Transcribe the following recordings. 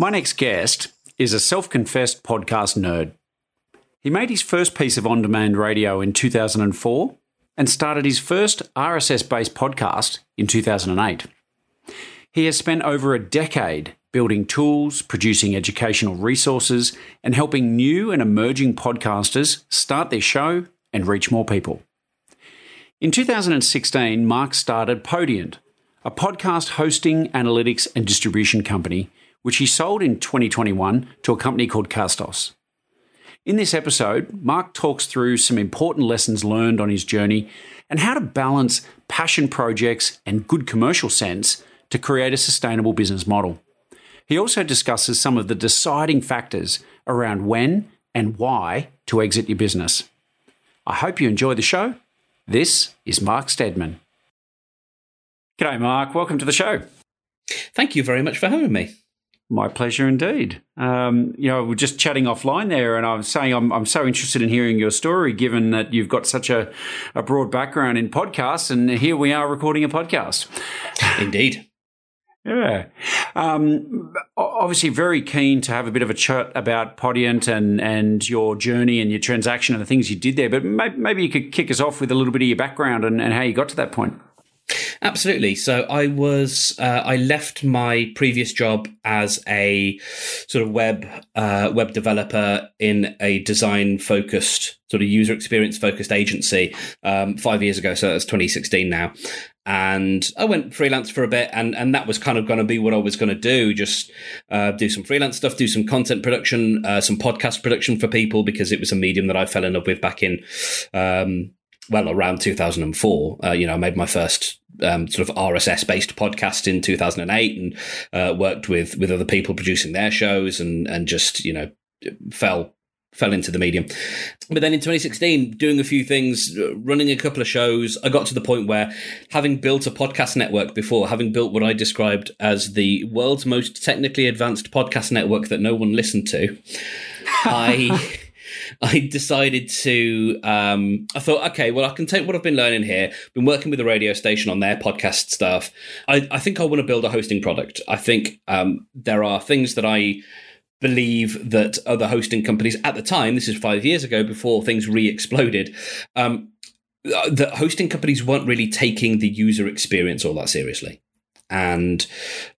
My next guest is a self confessed podcast nerd. He made his first piece of on demand radio in 2004 and started his first RSS based podcast in 2008. He has spent over a decade building tools, producing educational resources, and helping new and emerging podcasters start their show and reach more people. In 2016, Mark started Podiant, a podcast hosting, analytics, and distribution company which he sold in 2021 to a company called Castos. In this episode, Mark talks through some important lessons learned on his journey and how to balance passion projects and good commercial sense to create a sustainable business model. He also discusses some of the deciding factors around when and why to exit your business. I hope you enjoy the show. This is Mark Steadman. G'day, Mark. Welcome to the show. Thank you very much for having me. My pleasure indeed. Um, you know, we're just chatting offline there, and I was saying I'm, I'm so interested in hearing your story, given that you've got such a, a broad background in podcasts, and here we are recording a podcast. Indeed. Yeah. Um, obviously, very keen to have a bit of a chat about Podiant and, and your journey and your transaction and the things you did there. But maybe, maybe you could kick us off with a little bit of your background and, and how you got to that point. Absolutely. So I was uh, I left my previous job as a sort of web uh, web developer in a design focused sort of user experience focused agency um, five years ago. So that's 2016 now. And I went freelance for a bit, and, and that was kind of going to be what I was going to do just uh, do some freelance stuff, do some content production, uh, some podcast production for people, because it was a medium that I fell in love with back in um, well around 2004 uh, you know i made my first um, sort of rss based podcast in 2008 and uh, worked with with other people producing their shows and and just you know fell fell into the medium. But then in 2016 doing a few things running a couple of shows i got to the point where having built a podcast network before having built what i described as the world's most technically advanced podcast network that no one listened to i I decided to. Um, I thought, okay, well, I can take what I've been learning here. Been working with the radio station on their podcast stuff. I, I think I want to build a hosting product. I think um, there are things that I believe that other hosting companies at the time, this is five years ago, before things re-exploded. Um, that hosting companies weren't really taking the user experience all that seriously and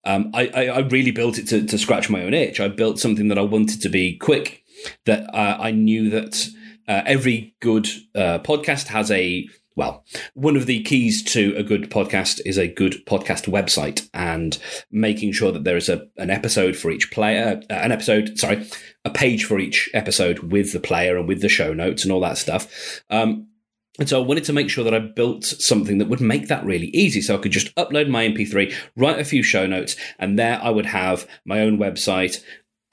um, I, I, really built it to, to, scratch my own itch. I built something that I wanted to be quick, that uh, I knew that uh, every good uh, podcast has a well, one of the keys to a good podcast is a good podcast website and making sure that there is a, an episode for each player, uh, an episode, sorry, a page for each episode with the player and with the show notes and all that stuff. Um, and so I wanted to make sure that I built something that would make that really easy. So I could just upload my MP3, write a few show notes, and there I would have my own website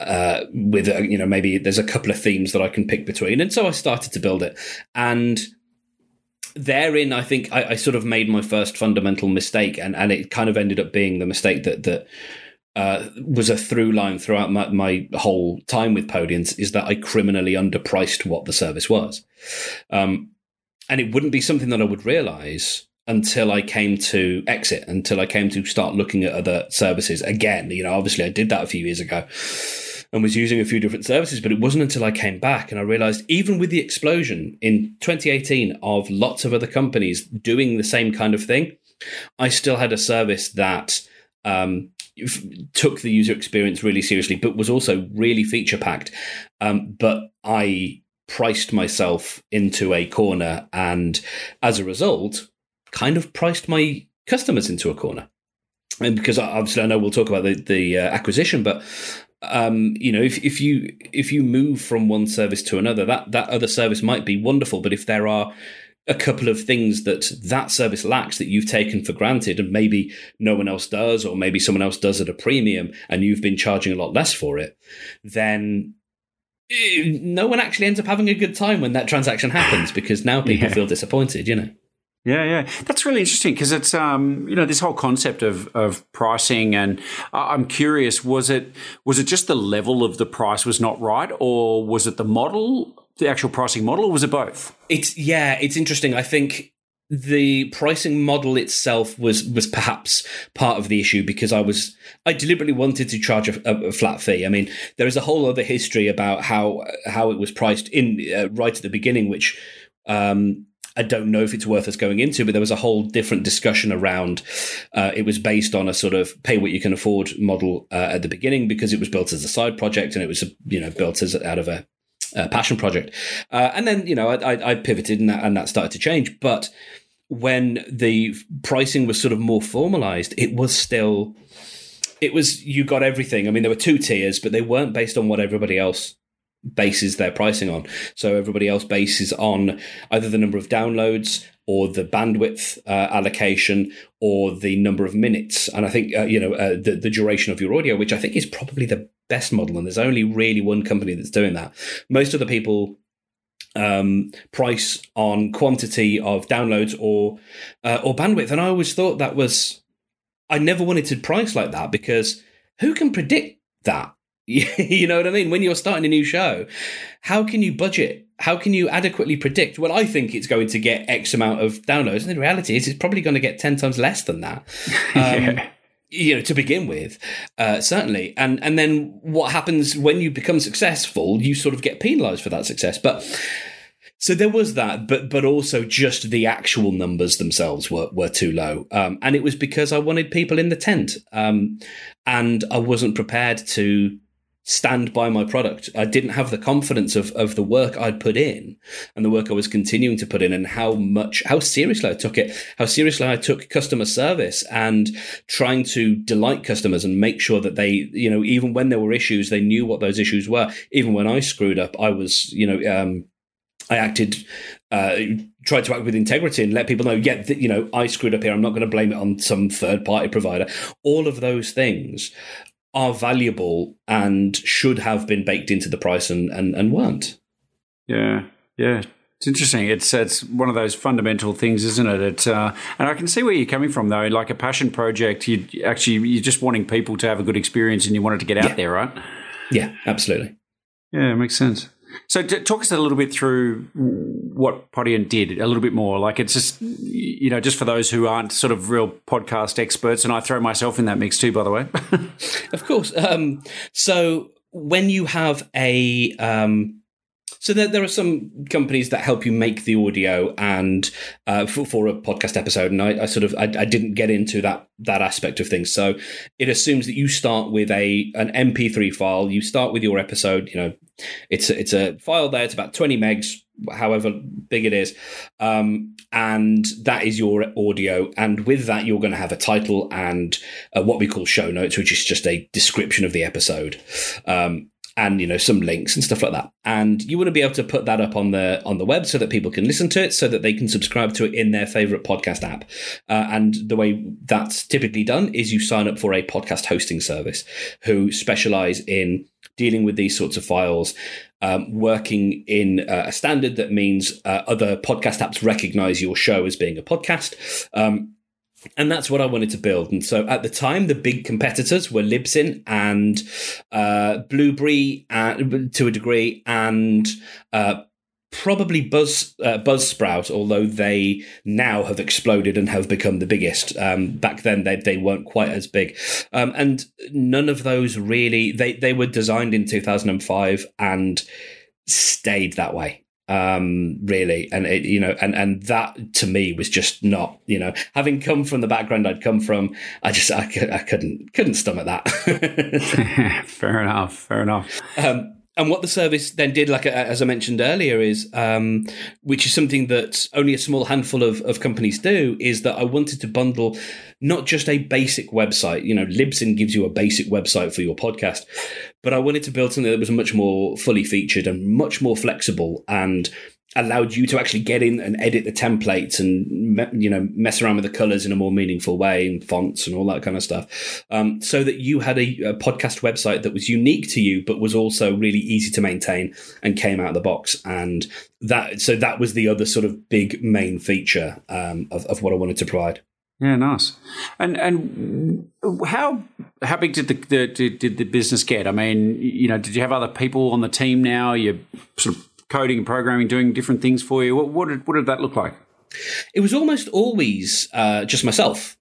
uh, with a, you know maybe there's a couple of themes that I can pick between, and so I started to build it, and therein I think I, I sort of made my first fundamental mistake, and and it kind of ended up being the mistake that that. Uh, was a through line throughout my, my whole time with Podiants is that I criminally underpriced what the service was. Um, and it wouldn't be something that I would realize until I came to exit, until I came to start looking at other services again. You know, obviously I did that a few years ago and was using a few different services. But it wasn't until I came back and I realized, even with the explosion in 2018 of lots of other companies doing the same kind of thing, I still had a service that um, took the user experience really seriously, but was also really feature packed. Um, but I priced myself into a corner, and as a result, kind of priced my customers into a corner. And because obviously I know we'll talk about the the uh, acquisition, but um, you know, if, if you if you move from one service to another, that that other service might be wonderful, but if there are a couple of things that that service lacks that you've taken for granted and maybe no one else does or maybe someone else does at a premium and you've been charging a lot less for it then eh, no one actually ends up having a good time when that transaction happens because now people yeah. feel disappointed you know yeah, yeah, that's really interesting because it's um, you know this whole concept of of pricing, and I'm curious was it was it just the level of the price was not right, or was it the model, the actual pricing model, or was it both? It's yeah, it's interesting. I think the pricing model itself was was perhaps part of the issue because I was I deliberately wanted to charge a, a flat fee. I mean, there is a whole other history about how how it was priced in uh, right at the beginning, which. Um, I don't know if it's worth us going into, but there was a whole different discussion around. Uh, it was based on a sort of pay what you can afford model uh, at the beginning because it was built as a side project and it was you know built as out of a, a passion project. Uh, and then you know I, I pivoted and that, and that started to change. But when the pricing was sort of more formalized, it was still it was you got everything. I mean, there were two tiers, but they weren't based on what everybody else bases their pricing on. So everybody else bases on either the number of downloads or the bandwidth uh, allocation or the number of minutes. And I think uh, you know uh, the the duration of your audio, which I think is probably the best model. And there's only really one company that's doing that. Most of the people um, price on quantity of downloads or uh, or bandwidth. And I always thought that was I never wanted to price like that because who can predict that? you know what I mean? When you're starting a new show, how can you budget? How can you adequately predict? Well, I think it's going to get X amount of downloads, and the reality is, it's probably going to get ten times less than that. Um, yeah. You know, to begin with, uh, certainly, and and then what happens when you become successful? You sort of get penalised for that success, but so there was that, but but also just the actual numbers themselves were were too low, um, and it was because I wanted people in the tent, um, and I wasn't prepared to stand by my product. I didn't have the confidence of, of the work I'd put in and the work I was continuing to put in and how much, how seriously I took it, how seriously I took customer service and trying to delight customers and make sure that they, you know, even when there were issues, they knew what those issues were. Even when I screwed up, I was, you know, um, I acted, uh, tried to act with integrity and let people know, yeah, th- you know, I screwed up here. I'm not going to blame it on some third party provider. All of those things are valuable and should have been baked into the price and, and, and weren't. Yeah, yeah. It's interesting. It's it's one of those fundamental things, isn't it? It uh, and I can see where you're coming from, though. Like a passion project, you actually you're just wanting people to have a good experience, and you want it to get out yeah. there, right? Yeah, absolutely. Yeah, it makes sense. So, talk us a little bit through what Podiant did a little bit more. Like, it's just, you know, just for those who aren't sort of real podcast experts, and I throw myself in that mix too, by the way. of course. Um, so, when you have a um, so there, there are some companies that help you make the audio and uh, for, for, a podcast episode, and I, I sort of I, I, didn't get into that that aspect of things. So it assumes that you start with a an MP3 file. You start with your episode. You know, it's a, it's a file there. It's about twenty megs, however big it is, um, and that is your audio. And with that, you're going to have a title and uh, what we call show notes, which is just a description of the episode. Um, and you know some links and stuff like that. And you want to be able to put that up on the on the web so that people can listen to it so that they can subscribe to it in their favorite podcast app. Uh, and the way that's typically done is you sign up for a podcast hosting service who specialize in dealing with these sorts of files um, working in uh, a standard that means uh, other podcast apps recognize your show as being a podcast. Um, and that's what I wanted to build. And so at the time, the big competitors were Libsyn and uh, Blubrry uh, to a degree, and uh, probably Buzz uh, Buzzsprout, although they now have exploded and have become the biggest. Um, back then, they they weren't quite as big, um, and none of those really they they were designed in two thousand and five and stayed that way. Um, really. And it, you know, and and that to me was just not, you know, having come from the background I'd come from, I just I, I couldn't couldn't stomach that. fair enough. Fair enough. Um, and what the service then did, like as I mentioned earlier, is um, which is something that only a small handful of, of companies do, is that I wanted to bundle not just a basic website. You know, Libsyn gives you a basic website for your podcast, but I wanted to build something that was much more fully featured and much more flexible and allowed you to actually get in and edit the templates and you know mess around with the colors in a more meaningful way and fonts and all that kind of stuff um, so that you had a, a, podcast website that was unique to you but was also really easy to maintain and came out of the box and that so that was the other sort of big main feature um, of, of what i wanted to provide yeah, nice. And and how how big did the, the did, did the business get? I mean, you know, did you have other people on the team now? You sort of coding and programming, doing different things for you. What, what did what did that look like? It was almost always uh, just myself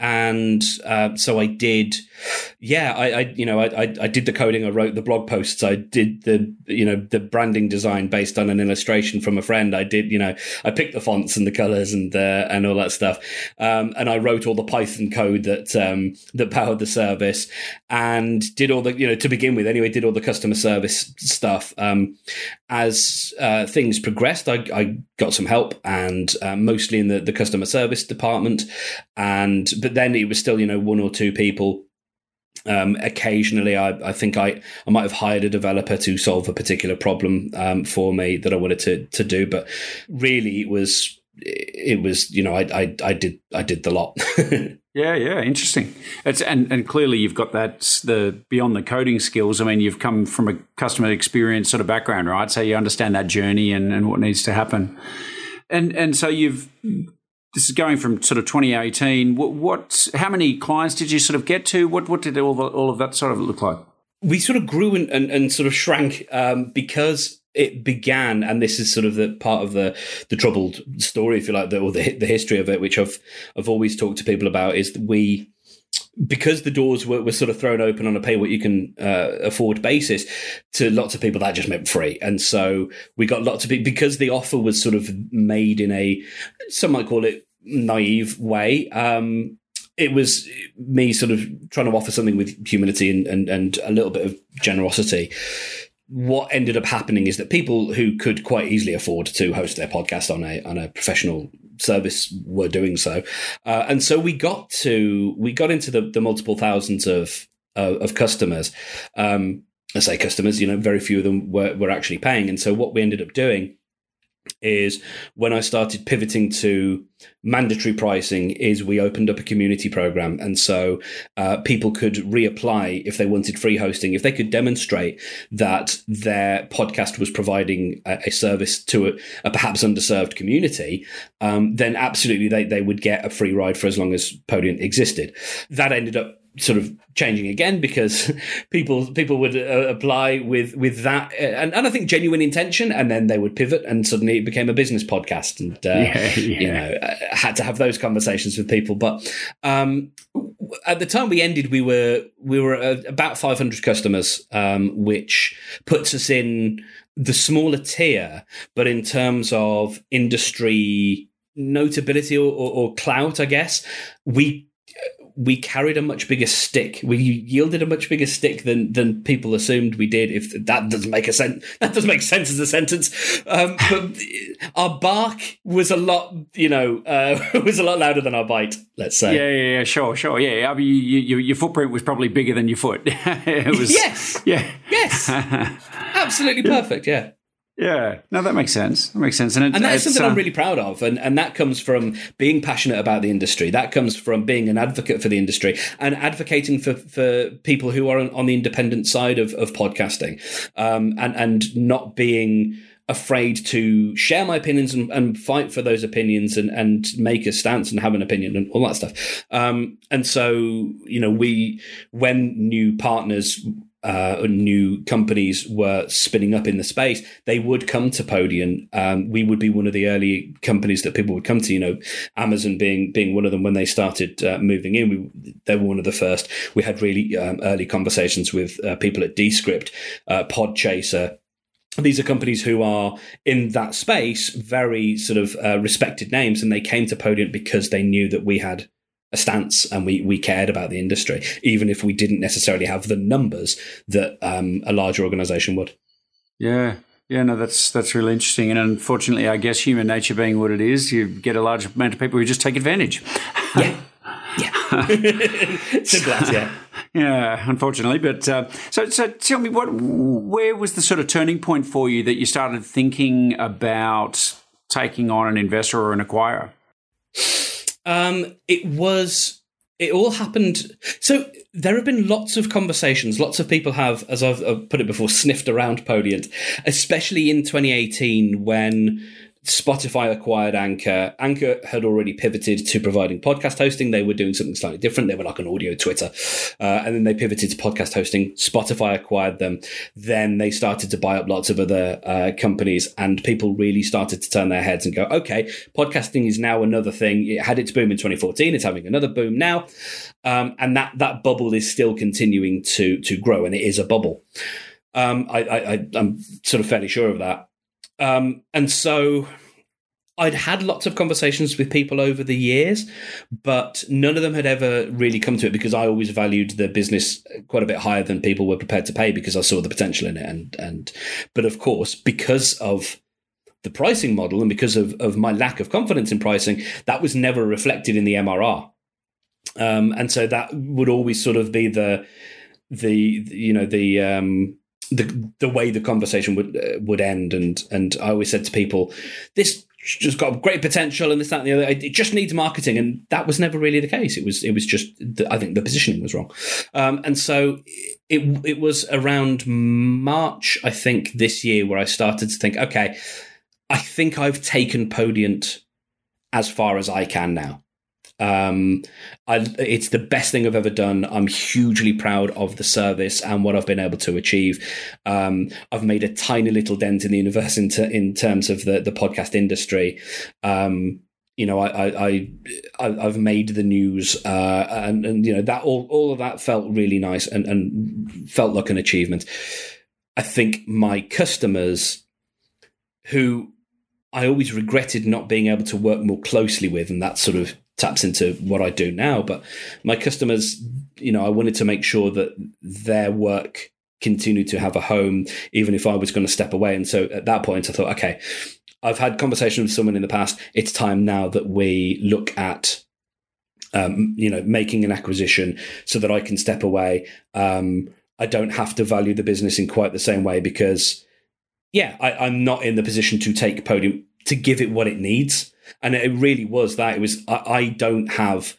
and uh, so I did. Yeah, I, I you know I, I did the coding. I wrote the blog posts. I did the you know the branding design based on an illustration from a friend. I did you know I picked the fonts and the colors and uh, and all that stuff. Um, and I wrote all the Python code that um, that powered the service and did all the you know to begin with anyway. Did all the customer service stuff. Um, as uh, things progressed, I, I, got some help and uh, mostly in the, the customer service department. And but then it was still you know one or two people. Um, occasionally, I, I think I, I might have hired a developer to solve a particular problem um, for me that I wanted to to do, but really it was it was you know I I, I did I did the lot. yeah, yeah, interesting. It's and and clearly you've got that the beyond the coding skills. I mean, you've come from a customer experience sort of background, right? So you understand that journey and and what needs to happen. And and so you've this is going from sort of 2018. What, what how many clients did you sort of get to? What what did all the, all of that sort of look like? We sort of grew and, and, and sort of shrank um, because it began, and this is sort of the part of the the troubled story, if you like, the, or the the history of it, which I've I've always talked to people about, is that we because the doors were, were sort of thrown open on a pay what you can uh, afford basis to lots of people that just meant free. And so we got lots of people because the offer was sort of made in a some might call it naive way um, it was me sort of trying to offer something with humility and, and, and a little bit of generosity. What ended up happening is that people who could quite easily afford to host their podcast on a on a professional service were doing so, uh, and so we got to we got into the, the multiple thousands of uh, of customers. Um, I say customers, you know, very few of them were, were actually paying, and so what we ended up doing is when I started pivoting to mandatory pricing is we opened up a community program. And so uh, people could reapply if they wanted free hosting if they could demonstrate that their podcast was providing a, a service to a, a, perhaps underserved community um, then absolutely they, they would get a free ride for as long as Podiant existed. That ended up sort of changing again because people people would uh, apply with with that uh, and, and I think genuine intention and then they would pivot and suddenly it became a business podcast and uh, yeah, yeah. you know uh, had to have those conversations with people but um, at the time we ended we were we were about 500 customers um, which puts us in the smaller tier but in terms of industry notability or, or, or clout I guess we we carried a much bigger stick. We yielded a much bigger stick than than people assumed we did. If that doesn't make a sense, that doesn't make sense as a sentence. Um, but our bark was a lot, you know, uh, was a lot louder than our bite. Let's say. Yeah, yeah, yeah sure, sure. Yeah, I mean, you, you, your footprint was probably bigger than your foot. it was. yes. Yeah. Yes. Absolutely perfect. Yeah. Yeah, no, that makes sense. That makes sense, and, it, and that is something uh, I'm really proud of, and and that comes from being passionate about the industry. That comes from being an advocate for the industry and advocating for for people who are on, on the independent side of of podcasting, um, and and not being afraid to share my opinions and, and, fight for those opinions and, and make a stance and have an opinion and all that stuff. Um, and so, you know, we, when new partners uh, new companies were spinning up in the space, they would come to Podiant. Um, we would be one of the early companies that people would come to. You know, Amazon being being one of them when they started uh, moving in. We, they were one of the first. We had really um, early conversations with uh, people at Descript, uh, Podchaser, these are companies who are in that space very sort of uh, respected names, and they came to Podiant because they knew that we had a stance and we we cared about the industry, even if we didn't necessarily have the numbers that um, a larger organisation would. Yeah, yeah, no, that's that's really interesting. And unfortunately, I guess human nature being what it is, you get a large amount of people who just take advantage. Yeah. Yeah. Simple as, yeah. Yeah, unfortunately. But uh, so, so tell me, what, where was the sort of turning point for you that you started thinking about taking on an investor or an acquirer? Um, it was. It all happened. So there have been lots of conversations. Lots of people have, as I've, put it before, sniffed around Podiant, especially in 2018 when Spotify acquired Anchor. Anchor had already pivoted to providing podcast hosting. They were doing something slightly different. They were like an audio Twitter. Uh, and then they pivoted to podcast hosting. Spotify acquired them. Then they started to buy up lots of other uh, companies, and people really started to turn their heads and go, okay, podcasting is now another thing. It had its boom in 2014. It's having another boom now. Um, and that, that bubble is still continuing to, to grow, and it is a bubble. Um, I, I, I'm sort of fairly sure of that. Um, and so I'd had lots of conversations with people over the years, but none of them had ever really come to it because I always valued the business quite a bit higher than people were prepared to pay because I saw the potential in it. And and but of course, because of the pricing model and because of, of my lack of confidence in pricing, that was never reflected in the MRR. Um, and so that would always sort of be the the you know the um, the the way the conversation would uh, would end. And and I always said to people this just got great potential and this that and the other. It just needs marketing. And that was never really the case. It was it was just the, I think the positioning was wrong. Um, and so it it was around March I think this year where I started to think okay I think I've taken Podiant as far as I can now um, I, it's the best thing I've ever done. I'm hugely proud of the service and what I've been able to achieve. Um, I've made a tiny little dent in the universe in, ter- in terms of the, the podcast industry. Um, you know, I, I, I, have made the news, uh, and, and you know that all, all of that felt really nice and, and felt like an achievement. I think my customers, who I always regretted not being able to work more closely with, and that sort of taps into what I do now. But my customers, you know, I wanted to make sure that their work continued to have a home, even if I was going to step away. And so at that point, I thought, okay, I've had conversations with someone in the past. It's time now that we look at, um, you know, making an acquisition so that I can step away. Um, I don't have to value the business in quite the same way because, yeah, I, I'm not in the position to take Podiant to give it what it needs and it really was that it was I, I don't have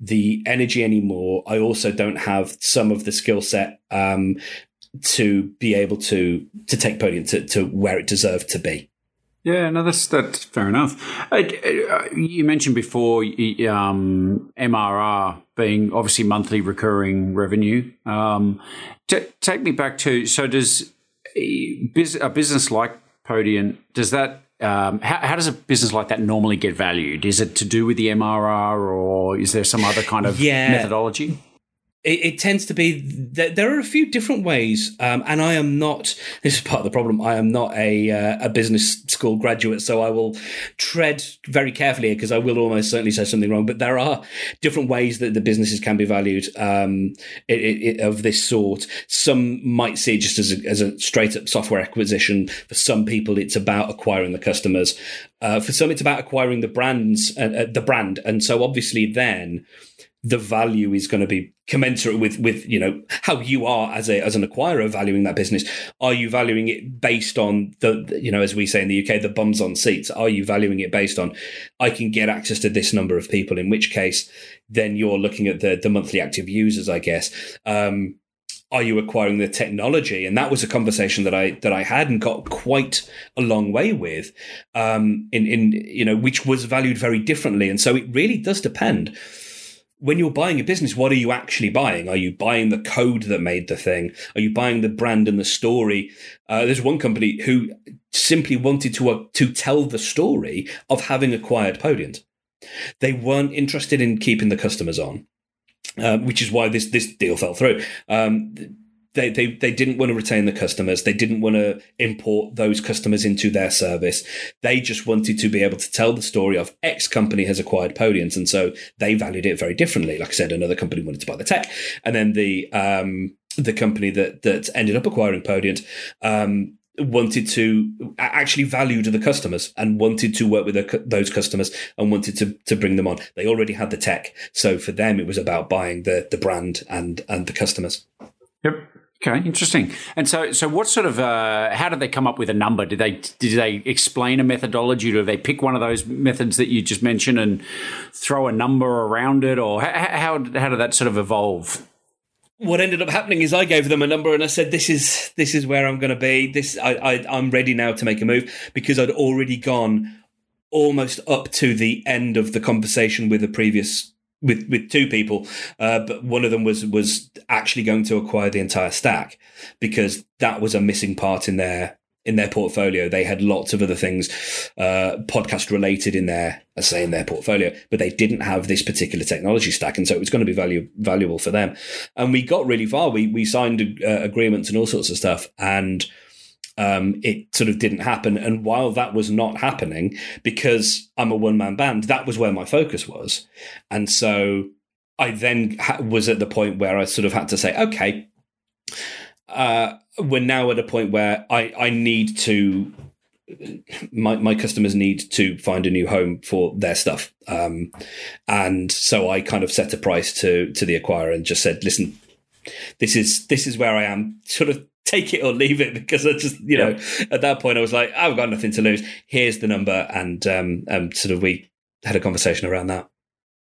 the energy anymore. I also don't have some of the skill set um, to be able to to take Podiant to, to where it deserved to be. Yeah, no, that's that's fair enough. Uh, you mentioned before um, MRR being obviously monthly recurring revenue. Um, t- take me back to so does a business like Podiant does that um, how, how, does a business like that normally get valued? Is it to do with the MRR or is there some other kind of yeah. methodology? It, it, tends to be that there are a few different ways, um, and I am not. This is part of the problem. I am not a uh, a business school graduate, so I will tread very carefully because I will almost certainly say something wrong. But there are different ways that the businesses can be valued um, it, it, of this sort. Some might see it just as a, as a straight up software acquisition. For some people, it's about acquiring the customers. Uh, for some, it's about acquiring the brands, uh, uh the brand, and so obviously then the value is going to be commensurate with with you know how you are as a as an acquirer valuing that business. Are you valuing it based on the you know as we say in the UK the bums on seats? Are you valuing it based on I can get access to this number of people in which case then you're looking at the the monthly active users I guess. Um, are you acquiring the technology? And that was a conversation that i that i had and got quite a long way with um in in you know which was valued very differently. And so it really does depend when you're buying a business, what are you actually buying? Are you buying the code that made the thing? Are you buying the brand and the story? Uh, there's one company who simply wanted to uh, to tell the story of having acquired Podiant. They weren't interested in keeping the customers on, uh, which is why this this deal fell through. Um, they, they they didn't want to retain the customers. They didn't want to import those customers into their service. They just wanted to be able to tell the story of X company has acquired Podiants. and so they valued it very differently. Like I said, another company wanted to buy the tech, and then the um, the company that that ended up acquiring Podiant um, wanted to actually valued the customers and wanted to work with the, those customers and wanted to to bring them on. They already had the tech, so for them it was about buying the the brand and and the customers. Yep. Okay, interesting. And so, so what sort of? Uh, how did they come up with a number? Did they did they explain a methodology? Did they pick one of those methods that you just mentioned and throw a number around it, or how how, how did that sort of evolve? What ended up happening is I gave them a number and I said, "This is this is where I'm going to be. This I, I I'm ready now to make a move because I'd already gone almost up to the end of the conversation with the previous with with two people, uh, but one of them was was actually going to acquire the entire stack because that was a missing part in their in their portfolio. They had lots of other things, uh, podcast related in their, I say in their portfolio, but they didn't have this particular technology stack, and so it was going to be value, valuable for them. And we got really far. We we signed uh, agreements and all sorts of stuff, and um, it sort of didn't happen. And while that was not happening, because I'm a one man band, that was where my focus was. And so I then ha- was at the point where I sort of had to say, okay, uh, we're now at a point where I, I need to my my customers need to find a new home for their stuff, um, and so I kind of set a price to to the acquirer and just said, listen, this is this is where I am. Sort of take it or leave it because I just, you know, at that point I was like, I've got nothing to lose. Here's the number, and um, um, sort of we had a conversation around that.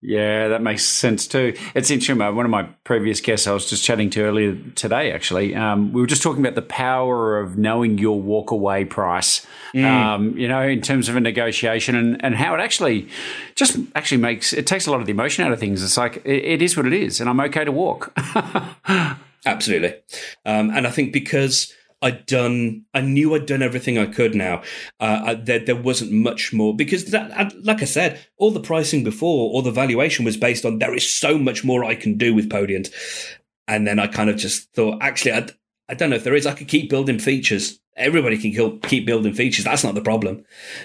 Yeah, that makes sense too. It's interesting. One of my previous guests I was just chatting to earlier today, actually, um, we were just talking about the power of knowing your walkaway price, mm. um, you know, in terms of a negotiation and, and how it actually just actually makes it takes a lot of the emotion out of things. It's like, it, it is what it is, and I'm okay to walk. Absolutely. Um, and I think because I'd done, I knew I'd done everything I could now. Uh, I, there, there wasn't much more because, that, like I said, all the pricing before, all the valuation was based on there is so much more I can do with Podiant. And then I kind of just thought, actually, I, I don't know if there is. I could keep building features. Everybody can keep building features. That's not the problem.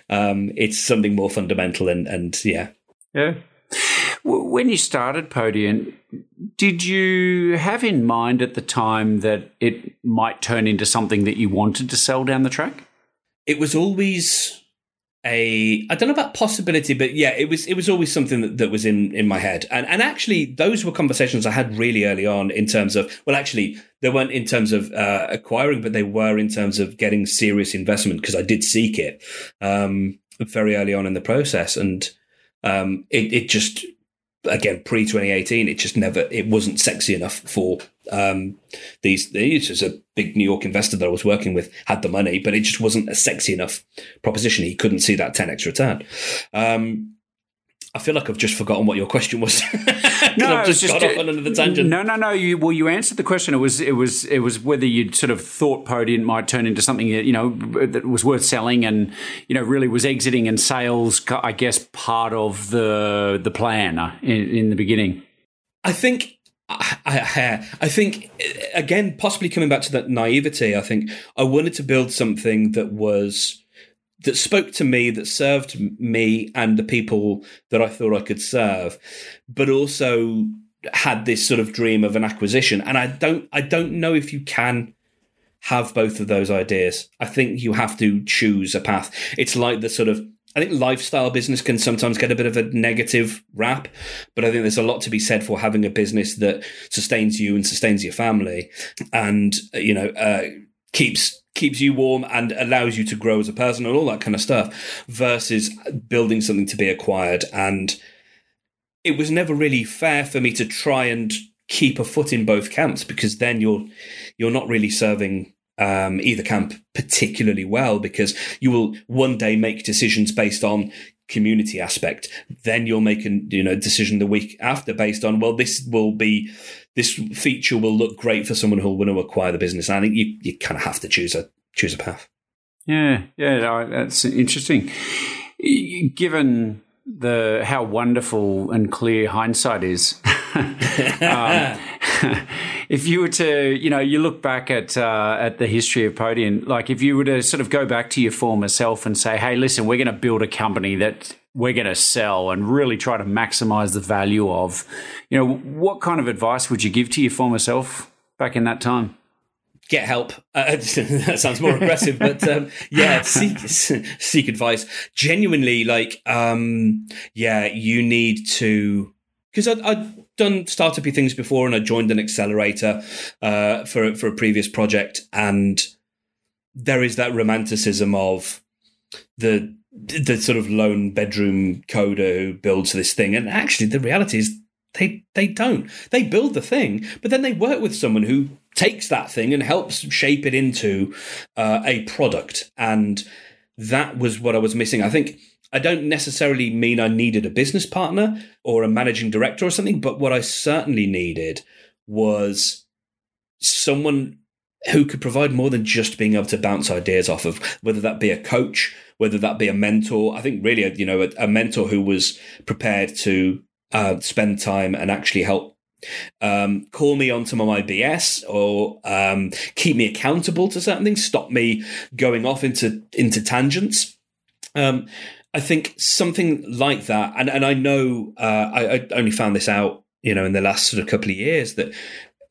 Um, it's something more fundamental, and and yeah, yeah. When you started Podiant, did you have in mind at the time that it might turn into something that you wanted to sell down the track? It was always a I don't know about possibility, but yeah, it was it was always something that, that was in in my head. And and actually those were conversations I had really early on in terms of well actually they weren't in terms of uh, acquiring, but they were in terms of getting serious investment because I did seek it um, very early on in the process and um, it, it just again pre 2018 it just never it wasn't sexy enough for um, these these was a big new york investor that i was working with had the money but it just wasn't a sexy enough proposition. He couldn't see that 10x return. Um, I feel like I've just forgotten what your question was. no, I've just, just got off on another tangent. No, no, no. You, well, you answered the question. It was, it was, it was whether you'd sort of thought Podiant might turn into something you know that was worth selling, and you know really was exiting and sales. I guess part of the the plan uh, in, in the beginning. I think I, I, I, think again, possibly coming back to that naivety, I think I wanted to build something that was that spoke to me, that served me and the people that I thought I could serve, but also had this sort of dream of an acquisition. And I don't, I don't know if you can have both of those ideas. I think you have to choose a path. It's like the sort of I think lifestyle business can sometimes get a bit of a negative rap, but I think there's a lot to be said for having a business that sustains you and sustains your family, and you know uh, keeps keeps you warm and allows you to grow as a person and all that kind of stuff versus building something to be acquired. And it was never really fair for me to try and keep a foot in both camps because then you're you're not really serving um, either camp particularly well because you will one day make decisions based on community aspect then you'll make a you know decision the week after based on well this will be this feature will look great for someone who'll want to acquire the business. And I think you, you kind of have to choose a choose a path. Yeah, yeah, that's interesting. Given the how wonderful and clear hindsight is, um, if you were to, you know, you look back at uh, at the history of Podiant, like if you were to sort of go back to your former self and say, "Hey, listen, we're going to build a company that we're going to sell and really try to maximize the value of," you know, what kind of advice would you give to your former self back in that time? get help. Uh, that sounds more aggressive, but um, yeah, seek seek advice. Genuinely, like, um, yeah, you need to because I, I done startupy things before, and I joined an accelerator uh, for for a previous project, and there is that romanticism of the the sort of lone bedroom coder who builds this thing, and actually, the reality is they they don't. They build the thing, but then they work with someone who takes that thing and helps shape it into uh, a product, and that was what I was missing. I think I don't necessarily mean I needed a business partner or a managing director or something, but what I certainly needed was someone who could provide more than just being able to bounce ideas off of, whether that be a coach, whether that be a mentor. I think really, you know, a, a mentor who was prepared to uh, spend time and actually help um, call me on some of my BS or um, keep me accountable to certain things, stop me going off into into tangents. Um, I think something like that, and and I know uh, I, I, only found this out, you know, in the last sort of couple of years that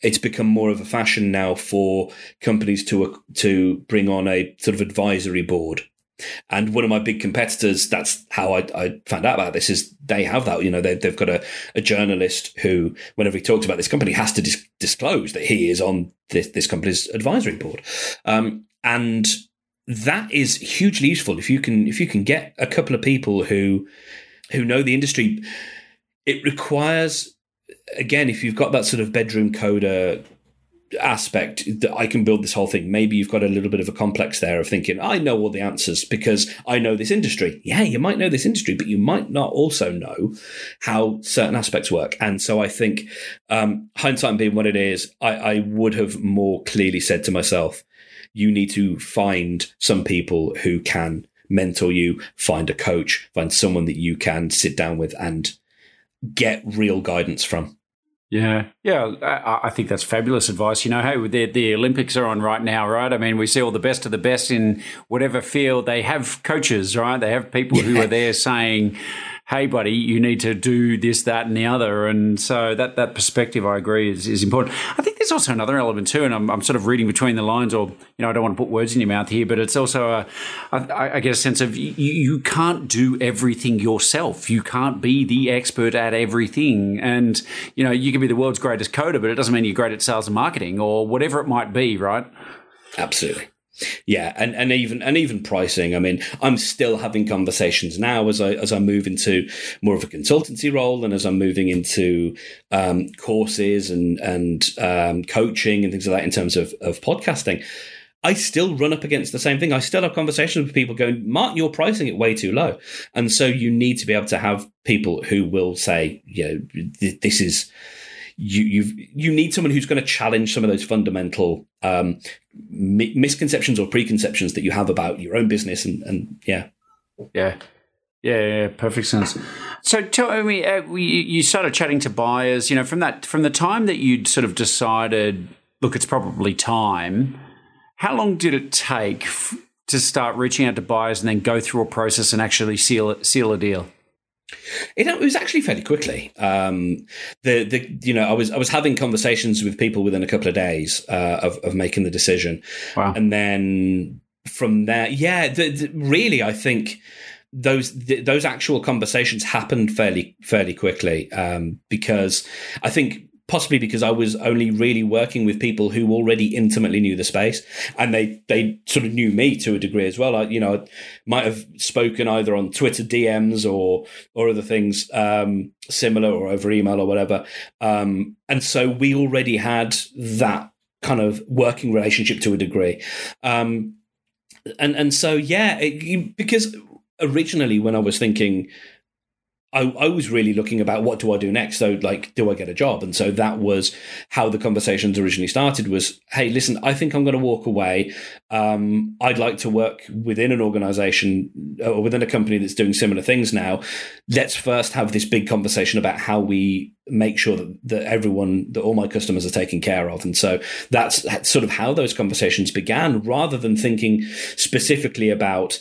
it's become more of a fashion now for companies to uh, to bring on a sort of advisory board. And one of my big competitors, that's how I, I found out about this, is they have that. You know, they, have got a, a, journalist who, whenever he talks about this company, has to dis- disclose that he is on this, this company's advisory board. Um, and that is hugely useful. If you can if you can get a couple of people who who know the industry it requires again if you've got that sort of bedroom coder aspect that I can build this whole thing. Maybe you've got a little bit of a complex there of thinking, I know all the answers because I know this industry. Yeah, you might know this industry, but you might not also know how certain aspects work. And so I think um, hindsight being what it is, I, I would have more clearly said to myself, you need to find some people who can mentor you, find a coach, find someone that you can sit down with and get real guidance from. Yeah, yeah, I, I, think that's fabulous advice. You know, hey, the, the Olympics are on right now, right? I mean, we see all the best of the best in whatever field. They have coaches, right? They have people who are there saying, hey, buddy, you need to do this, that, and the other. And so that, that perspective, I agree, is, is important. I think there's also another element too, and I'm, I'm sort of reading between the lines, or, you know, I don't want to put words in your mouth here, but it's also, a, I, I get a sense of you, you can't do everything yourself. You can't be the expert at everything. And, you know, you can be the world's greatest coder, but it doesn't mean you're great at sales and marketing or whatever it might be, right? Absolutely. Yeah, and, and even and even pricing. I mean, I'm still having conversations now as I as I move into more of a consultancy role, and as I'm moving into um, courses and and um, coaching and things like that in terms of of podcasting. I still run up against the same thing. I still have conversations with people going, Mark, you're pricing it way too low. And so you need to be able to have people who will say, you know, this is you you you need someone who's going to challenge some of those fundamental um, mi- misconceptions or preconceptions that you have about your own business and and yeah yeah yeah, yeah, perfect sense. So tell me, uh, you started chatting to buyers. You know, from that, from the time that you'd sort of decided, look, it's probably time. How long did it take f- to start reaching out to buyers and then go through a process and actually seal seal a deal? It, it, was actually fairly quickly. Um, the the you know I was I was having conversations with people within a couple of days uh, of of making the decision, wow. and then from there, yeah, the, the, really, I think those those actual conversations happened fairly fairly quickly um, because I think possibly because I was only really working with people who already intimately knew the space, and they they sort of knew me to a degree as well. I, you know, might have spoken either on Twitter DMs or or other things um, similar, or over email or whatever. Um, and so we already had that kind of working relationship to a degree. Um, and and so yeah, it, because originally when I was thinking I, I, was really looking about what do I do next. So, like, do I get a job? And so that was how the conversations originally started. Was hey, listen, I think I'm going to walk away. Um, I'd like to work within an organization or uh, within a company that's doing similar things now. Let's first have this big conversation about how we make sure that, that everyone, that all my customers are taken care of. And so that's, that's sort of how those conversations began, rather than thinking specifically about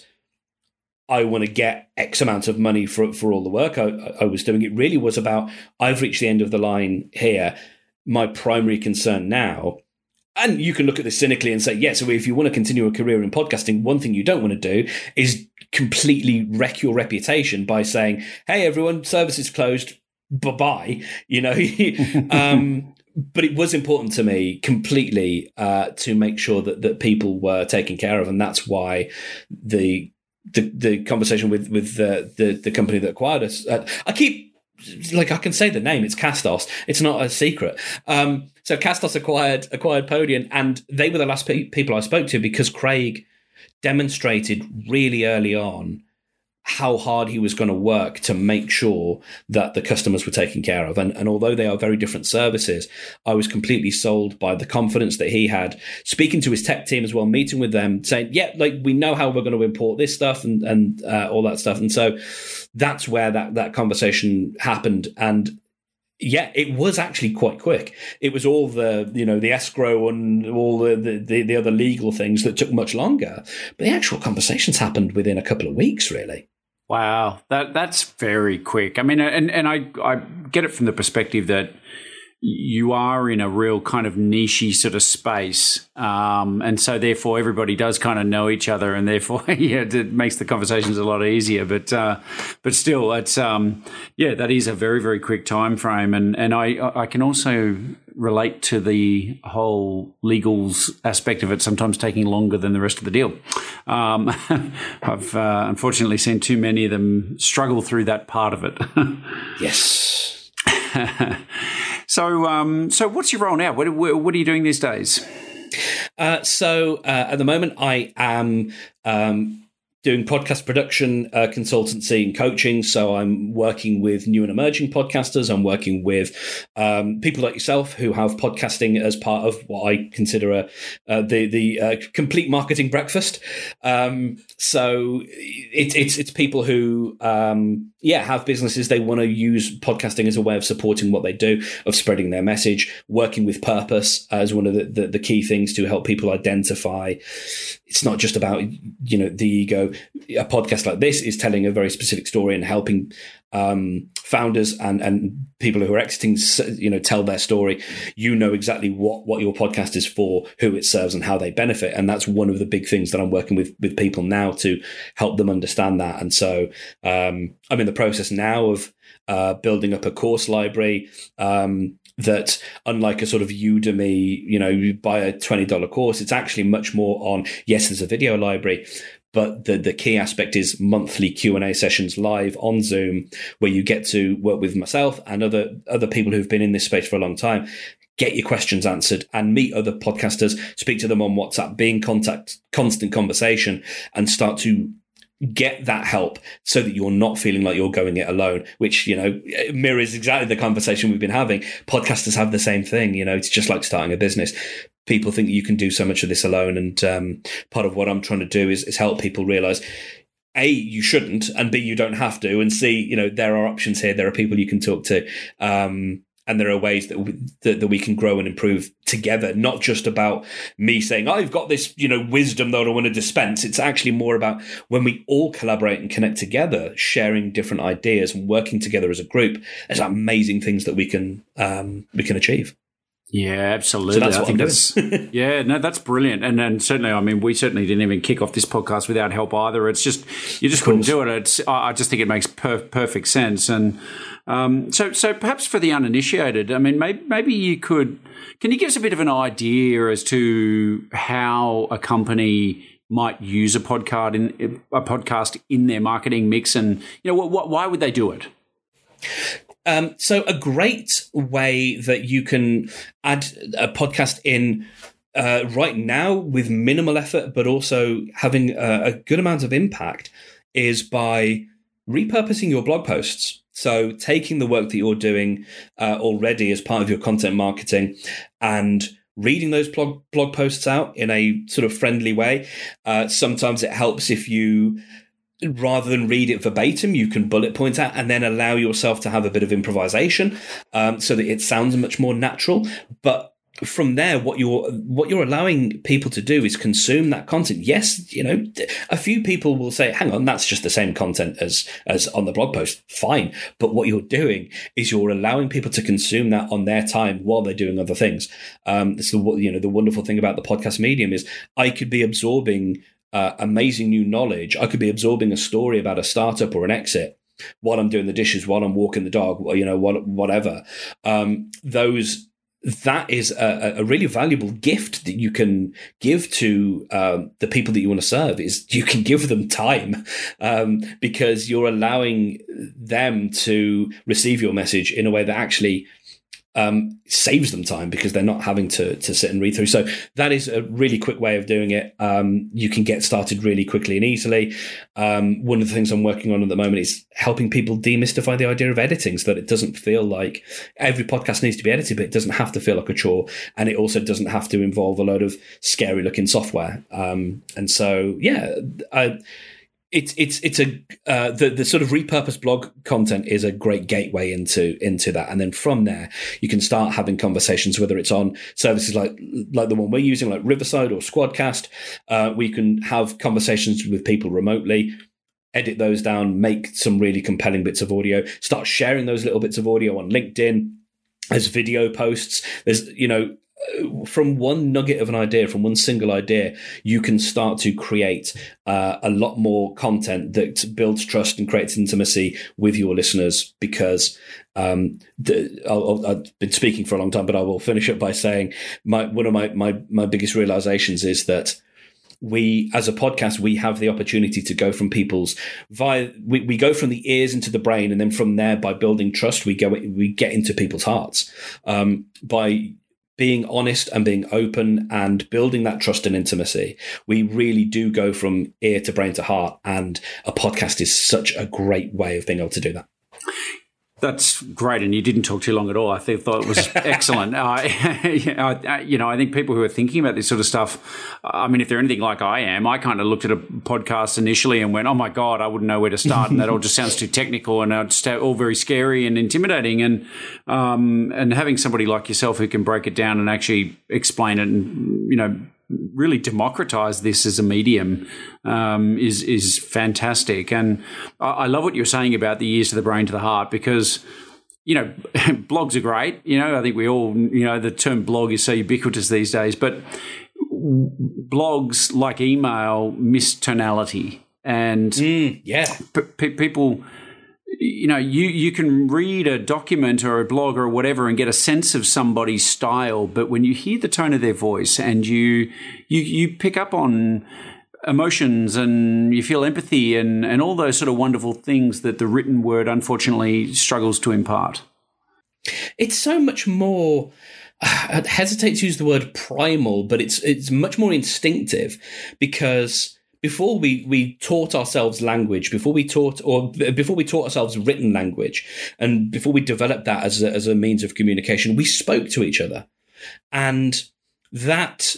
I want to get X amount of money for for all the work I, I was doing. It really was about I've reached the end of the line here. My primary concern now and you can look at this cynically and say, yeah, so if you want to continue a career in podcasting, one thing you don't want to do is completely wreck your reputation by saying, hey, everyone, service is closed, bye bye. You know, um, but it was important to me completely uh, to make sure that, that people were taken care of. And that's why the the the conversation with with the the, the company that acquired us. Uh, I keep like I can say the name. It's Castos. It's not a secret. Um, so Castos acquired acquired Podiant, and they were the last pe- people I spoke to because Craig demonstrated really early on how hard he was going to work to make sure that the customers were taken care of. And, and although they are very different services, I was completely sold by the confidence that he had speaking to his tech team as well, meeting with them, saying, yeah, like we know how we're going to import this stuff and, and uh, all that stuff. And so that's where that, that conversation happened. And yeah, it was actually quite quick. It was all the you know the escrow and all the, the the, other legal things that took much longer, but the actual conversations happened within a couple of weeks, really. Wow, that that's very quick. I mean, and and I I get it from the perspective that you are in a real kind of nichey sort of space, um, and so therefore everybody does kind of know each other, and therefore yeah, it makes the conversations a lot easier. But uh, but still, it's um, yeah, that is a very very quick time frame, and and I I can also relate to the whole legals aspect of it sometimes taking longer than the rest of the deal. Um, I've uh, unfortunately seen too many of them struggle through that part of it. yes. So, um, so what's your role now? What, what are you doing these days? Uh, so uh, at the moment, I am um, doing podcast production, uh, consultancy, and coaching. So I'm working with new and emerging podcasters. I'm working with um, people like yourself who have podcasting as part of what I consider a, uh, the the uh, complete marketing breakfast. Um, so it, it's it's people who um, yeah have businesses they want to use podcasting as a way of supporting what they do, of spreading their message, working with purpose as one of the, the, the key things to help people identify. It's not just about you know the ego a podcast like this is telling a very specific story and helping um, founders and and people who are exiting, you know, tell their story. You know exactly what what your podcast is for, who it serves, and how they benefit. And that's one of the big things that I'm working with with people now to help them understand that. And so um, I'm in the process now of uh, building up a course library. Um, that unlike a sort of Udemy, you know, you buy a $20 course, it's actually much more on, yes, there's a video library, but the the key aspect is monthly q&a sessions live on zoom where you get to work with myself and other other people who've been in this space for a long time get your questions answered and meet other podcasters speak to them on whatsapp be in contact constant conversation and start to get that help so that you're not feeling like you're going it alone which you know mirrors exactly the conversation we've been having. Podcasters have the same thing you know it's just like starting a business people think you can do so much of this alone. And um, part of what I'm trying to do is, is help people realize a you shouldn't and b you don't have to and c you know there are options here. There are people you can talk to um, and there are ways that we, that, that we can grow and improve together not just about me saying i've got this you know wisdom that i want to dispense. It's actually more about when we all collaborate and connect together sharing different ideas and working together as a group there's amazing things that we can um, we can achieve yeah, absolutely. So I think that's yeah, no, that's brilliant, and and certainly, I mean, we certainly didn't even kick off this podcast without help either. It's just you just couldn't do it. It's I just think it makes per- perfect sense, and um, so so perhaps for the uninitiated, I mean, maybe maybe you could can you give us a bit of an idea as to how a company might use a podcast in a podcast in their marketing mix, and you know, what, what why would they do it? Um, so, a great way that you can add a podcast in uh, right now with minimal effort, but also having a, a good amount of impact is by repurposing your blog posts. So, taking the work that you're doing uh, already as part of your content marketing and reading those blog, blog posts out in a sort of friendly way. Uh, sometimes it helps if you rather than read it verbatim, you can bullet point out and then allow yourself to have a bit of improvisation um, so that it sounds much more natural. But from there what you're what you're allowing people to do is consume that content. Yes you know a few people will say hang on that's just the same content as as on the blog post. Fine. But what you're doing is you're allowing people to consume that on their time while they're doing other things. Um so you know the wonderful thing about the podcast medium is i could be absorbing uh, amazing new knowledge i could be absorbing a story about a startup or an exit while I'm doing the dishes, while I'm walking the dog, you know, whatever. Um, those that is a, a, really valuable gift that you can give to um, the people that you want to serve is you can give them time um, because you're allowing them to receive your message in a way that actually um, saves them time because they're not having to to sit and read through. So that is a really quick way of doing it. Um, you can get started really quickly and easily. Um, one of the things I'm working on at the moment is helping people demystify the idea of editing, so that it doesn't feel like every podcast needs to be edited, but it doesn't have to feel like a chore, and it also doesn't have to involve a load of scary looking software. Um, and so, yeah, I it's it's it's a uh, the the sort of repurposed blog content is a great gateway into into that, and then from there you can start having conversations. Whether it's on services like like the one we're using, like Riverside or Squadcast, uh, we can have conversations with people remotely. Edit those down, make some really compelling bits of audio. Start sharing those little bits of audio on LinkedIn as video posts. There's you know from one nugget of an idea, from one single idea, you can start to create uh, a lot more content that builds trust and creates intimacy with your listeners. Because um, the, i have been speaking for a long time, but I will finish up by saying my one of my my my biggest realizations is that we as a podcast we have the opportunity to go from people's via we, we go from the ears into the brain and then from there by building trust we go we get into people's hearts um, by being honest and being open and building that trust and intimacy, we really do go from ear to brain to heart. And a podcast is such a great way of being able to do that. That's great, and you didn't talk too long at all. I thought it was excellent. Uh, you know, I think people who are thinking about this sort of stuff. I mean, if they're anything like I am, I kind of looked at a podcast initially and went, "Oh my god, I wouldn't know where to start," and that all just sounds too technical and it's all very scary and intimidating. And um, and having somebody like yourself who can break it down and actually explain it, and you know, really democratize this as a medium um, is is fantastic. And I, I love what you're saying about the ears to the brain to the heart because you know, blogs are great. You know, I think we all, you know, the term blog is so ubiquitous these days, but blogs like email miss tonality and mm, yeah, p- people you know, you, you can read a document or a blog or whatever and get a sense of somebody's style, but when you hear the tone of their voice and you you you pick up on emotions and you feel empathy and, and all those sort of wonderful things that the written word unfortunately struggles to impart. It's so much more I hesitate to use the word primal, but it's it's much more instinctive because before we we taught ourselves language, before we taught or before we taught ourselves written language, and before we developed that as a, as a means of communication, we spoke to each other, and that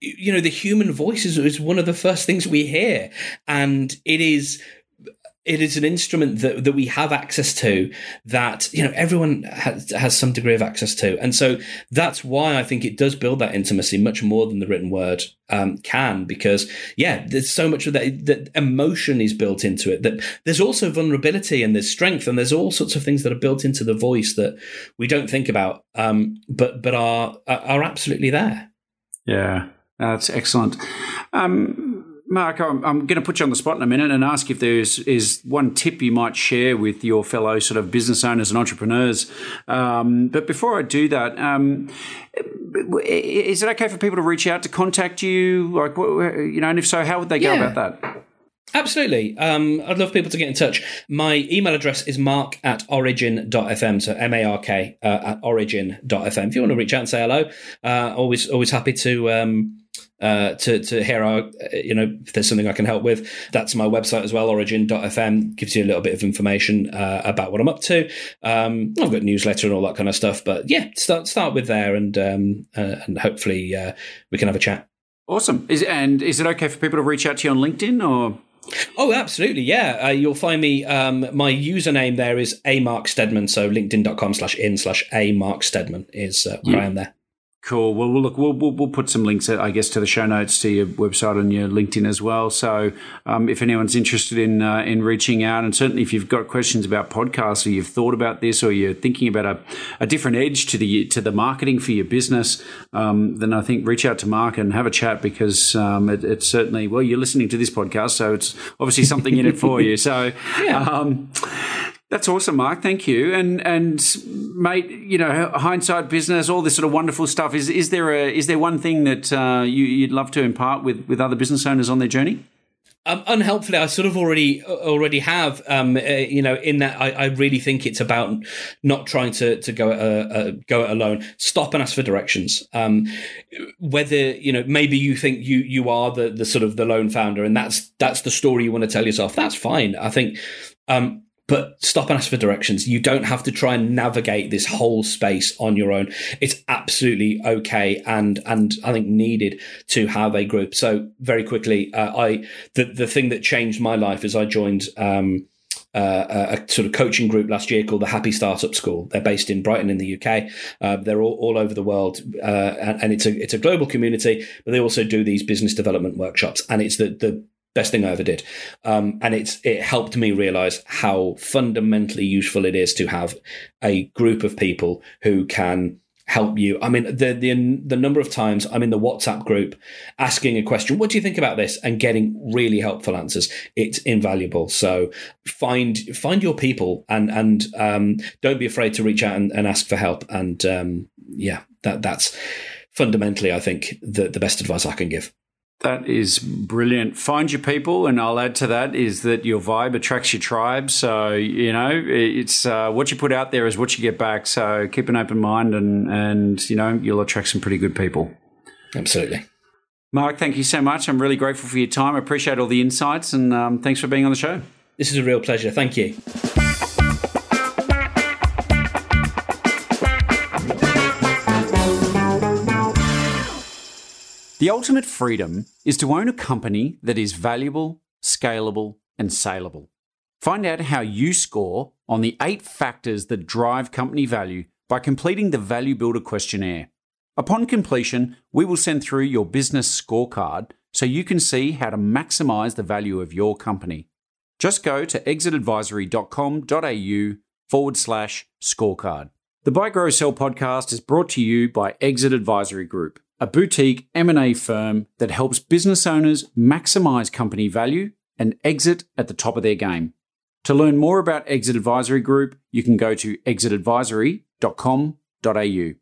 you know the human voice is, is one of the first things we hear, and it is it is an instrument that, that we have access to that you know everyone has, has some degree of access to. And so that's why i think it does build that intimacy much more than the written word um, can because yeah there's so much of that that emotion is built into it that there's also vulnerability and there's strength and there's all sorts of things that are built into the voice that we don't think about um, but but are are absolutely there. Yeah that's excellent. Um, Mark, I'm, I'm, going to put you on the spot in a minute and ask if there's is one tip you might share with your fellow sort of business owners and entrepreneurs. Um, but before I do that, um, is it okay for people to reach out to contact you? Like, you know, and if so, how would they go about that? Absolutely. Um, I'd love people to get in touch. My email address is mark at origin.fm, so M A R K uh, at origin.fm. If you want to reach out and say hello, uh, always always happy to. Um, uh, to to hear our, you know, if there's something I can help with, that's my website as well. Origin.fm gives you a little bit of information uh, about what I'm up to. Um, I've got newsletter and all that kind of stuff, but yeah, start start with there, and um, uh, and hopefully uh, we can have a chat. Awesome. Is and is it okay for people to reach out to you on LinkedIn or? Oh, absolutely. Yeah. Uh, you'll find me. Um, my username there is a Mark Steadman. So linkedin.com slash in slash a Mark Steadman is uh, where yeah. I am there. Cool. Well, look, we'll, we'll, we'll put some links, I guess, to the show notes to your website and your LinkedIn as well. So, um, if anyone's interested in uh, in reaching out, and certainly if you've got questions about podcasts, or you've thought about this, or you're thinking about a, a different edge to the to the marketing for your business, um, then I think reach out to Mark and have a chat because um, it, it's certainly well, you're listening to this podcast, so it's obviously something in it for you. So, yeah. That's awesome, Mark. Thank you. And and mate, you know, hindsight business, all this sort of wonderful stuff. Is is there a is there one thing that uh, you, would love to impart with with other business owners on their journey? Um, unhelpfully, I sort of already already have. Um, uh, you know, in that I, I, really think it's about not trying to to go uh, uh, go it alone. Stop and ask for directions. Um, whether you know, maybe you think you you are the the sort of the lone founder, and that's that's the story you want to tell yourself. That's fine. I think um, but stop and ask for directions. You don't have to try and navigate this whole space on your own. It's absolutely okay and and I think needed to have a group. So very quickly, uh, I the the thing that changed my life is I joined. Um, uh, a sort of coaching group last year called the Happy Startup School. They're based in Brighton in the UK. Uh, they're all, all over the world, uh, and, and, it's a it's a global community. But they also do these business development workshops, and it's the the best thing I ever did. Um, and it's it helped me realize how fundamentally useful it is to have a group of people who can help you. I mean, the the the number of times I'm in the WhatsApp group asking a question, "What do you think about this?" and getting really helpful answers. It's invaluable. So find find your people and and um, don't be afraid to reach out and, and ask for help. And um, yeah, that that's fundamentally, I think, the the best advice I can give. That is brilliant. Find your people, and I'll add to that is that your vibe attracts your tribe. So you know, it's uh, what you put out there is what you get back. So keep an open mind, and and you know, you'll attract some pretty good people. Absolutely. Mark, thank you so much. I'm really grateful for your time. I appreciate all the insights, and um, thanks for being on the show. This is a real pleasure. Thank you. The ultimate freedom is to own a company that is valuable, scalable, and saleable. Find out how you score on the eight factors that drive company value by completing the Value Builder questionnaire. Upon completion, we will send through your business scorecard so you can see how to maximize the value of your company. Just go to exitadvisory.com.au forward slash scorecard. The Buy Grow Sell podcast is brought to you by Exit Advisory Group a boutique M&A firm that helps business owners maximize company value and exit at the top of their game. To learn more about Exit Advisory Group, you can go to exitadvisory.com.au.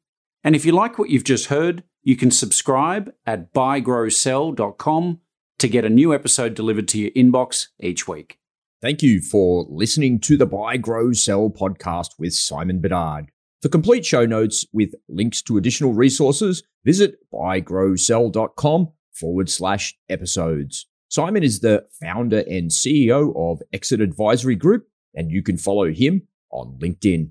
And if you like what you've just heard, you can subscribe at buygrowsell.com to get a new episode delivered to your inbox each week. Thank you for listening to the Buy Grow Sell podcast with Simon Bedard. For complete show notes with links to additional resources, visit buygrowsell.com forward slash episodes. Simon is the founder and CEO of Exit Advisory Group, and you can follow him on LinkedIn.